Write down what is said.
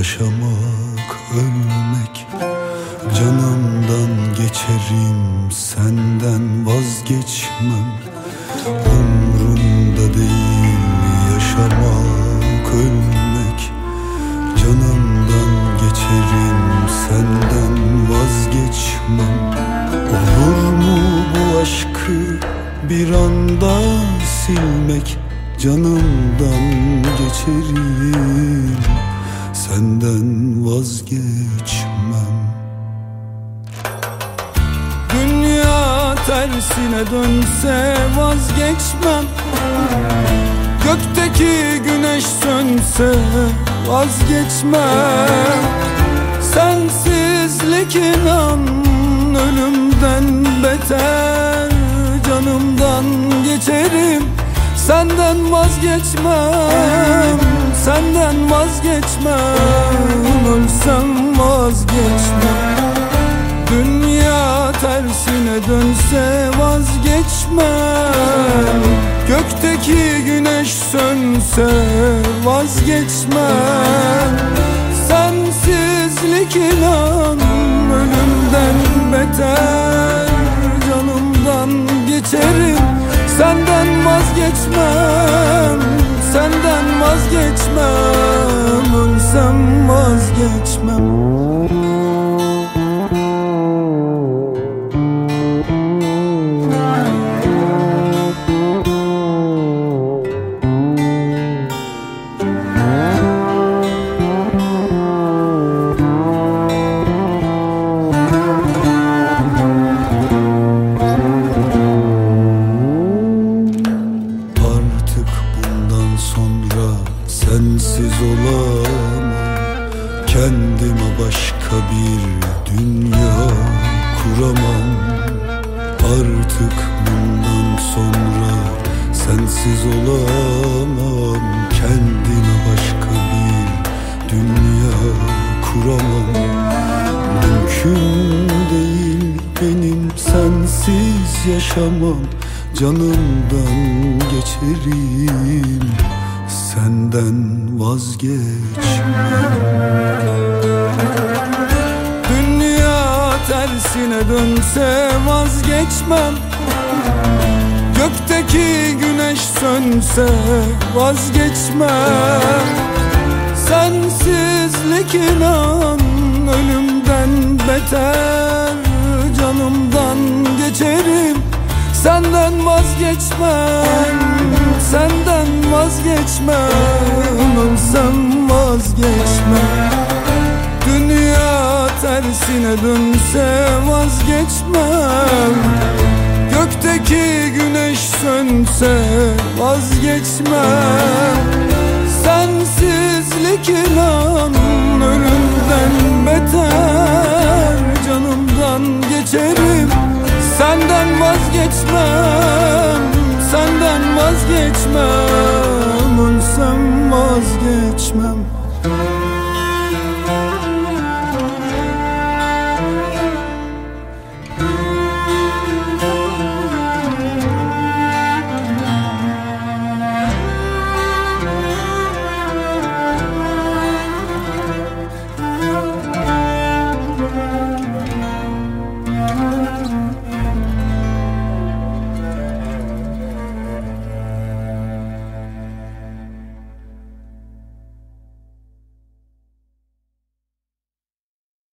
yaşamak ölmek. Canımdan geçerim senden vazgeçmem. Umrumda değil yaşamak ölmek. Canımdan geçerim senden vazgeçmem. Olur mu bu aşkı bir anda silmek Canımdan geçerim. Senden vazgeçmem. Dünya tersine dönse vazgeçmem. Gökteki güneş sönse vazgeçmem. Sensizlik inan ölümden beter Senden vazgeçmem Senden vazgeçmem. Ölsem vazgeçmem. Dünya tersine dönse vazgeçmem. Gökteki güneş sönse vazgeçmem. Sensizlik inan Vazgeçmem. Senden vazgeçmem sensiz olamam. Kendime başka bir dünya kuramam. Artık bundan sonra sensiz olamam. Kendime başka bir dünya kuramam. Mümkün değil benim sensiz yaşamam. Canımdan geçerim Senden vazgeçmem Dünya tersine dönse vazgeçmem. Gökteki güneş sönse vazgeçmem. Sensizlik inan ölümden beter Canımdan geçerim. Senden vazgeçmem Senden vazgeçmem Ölsem vazgeçmem Dünya tersine dönse vazgeçmem. Gökteki güneş sönse vazgeçmem. Sensizlik inan ölümden beter Canımdan geçerim. Senden vazgeçmem vazgeçmem Ölsem vazgeçmem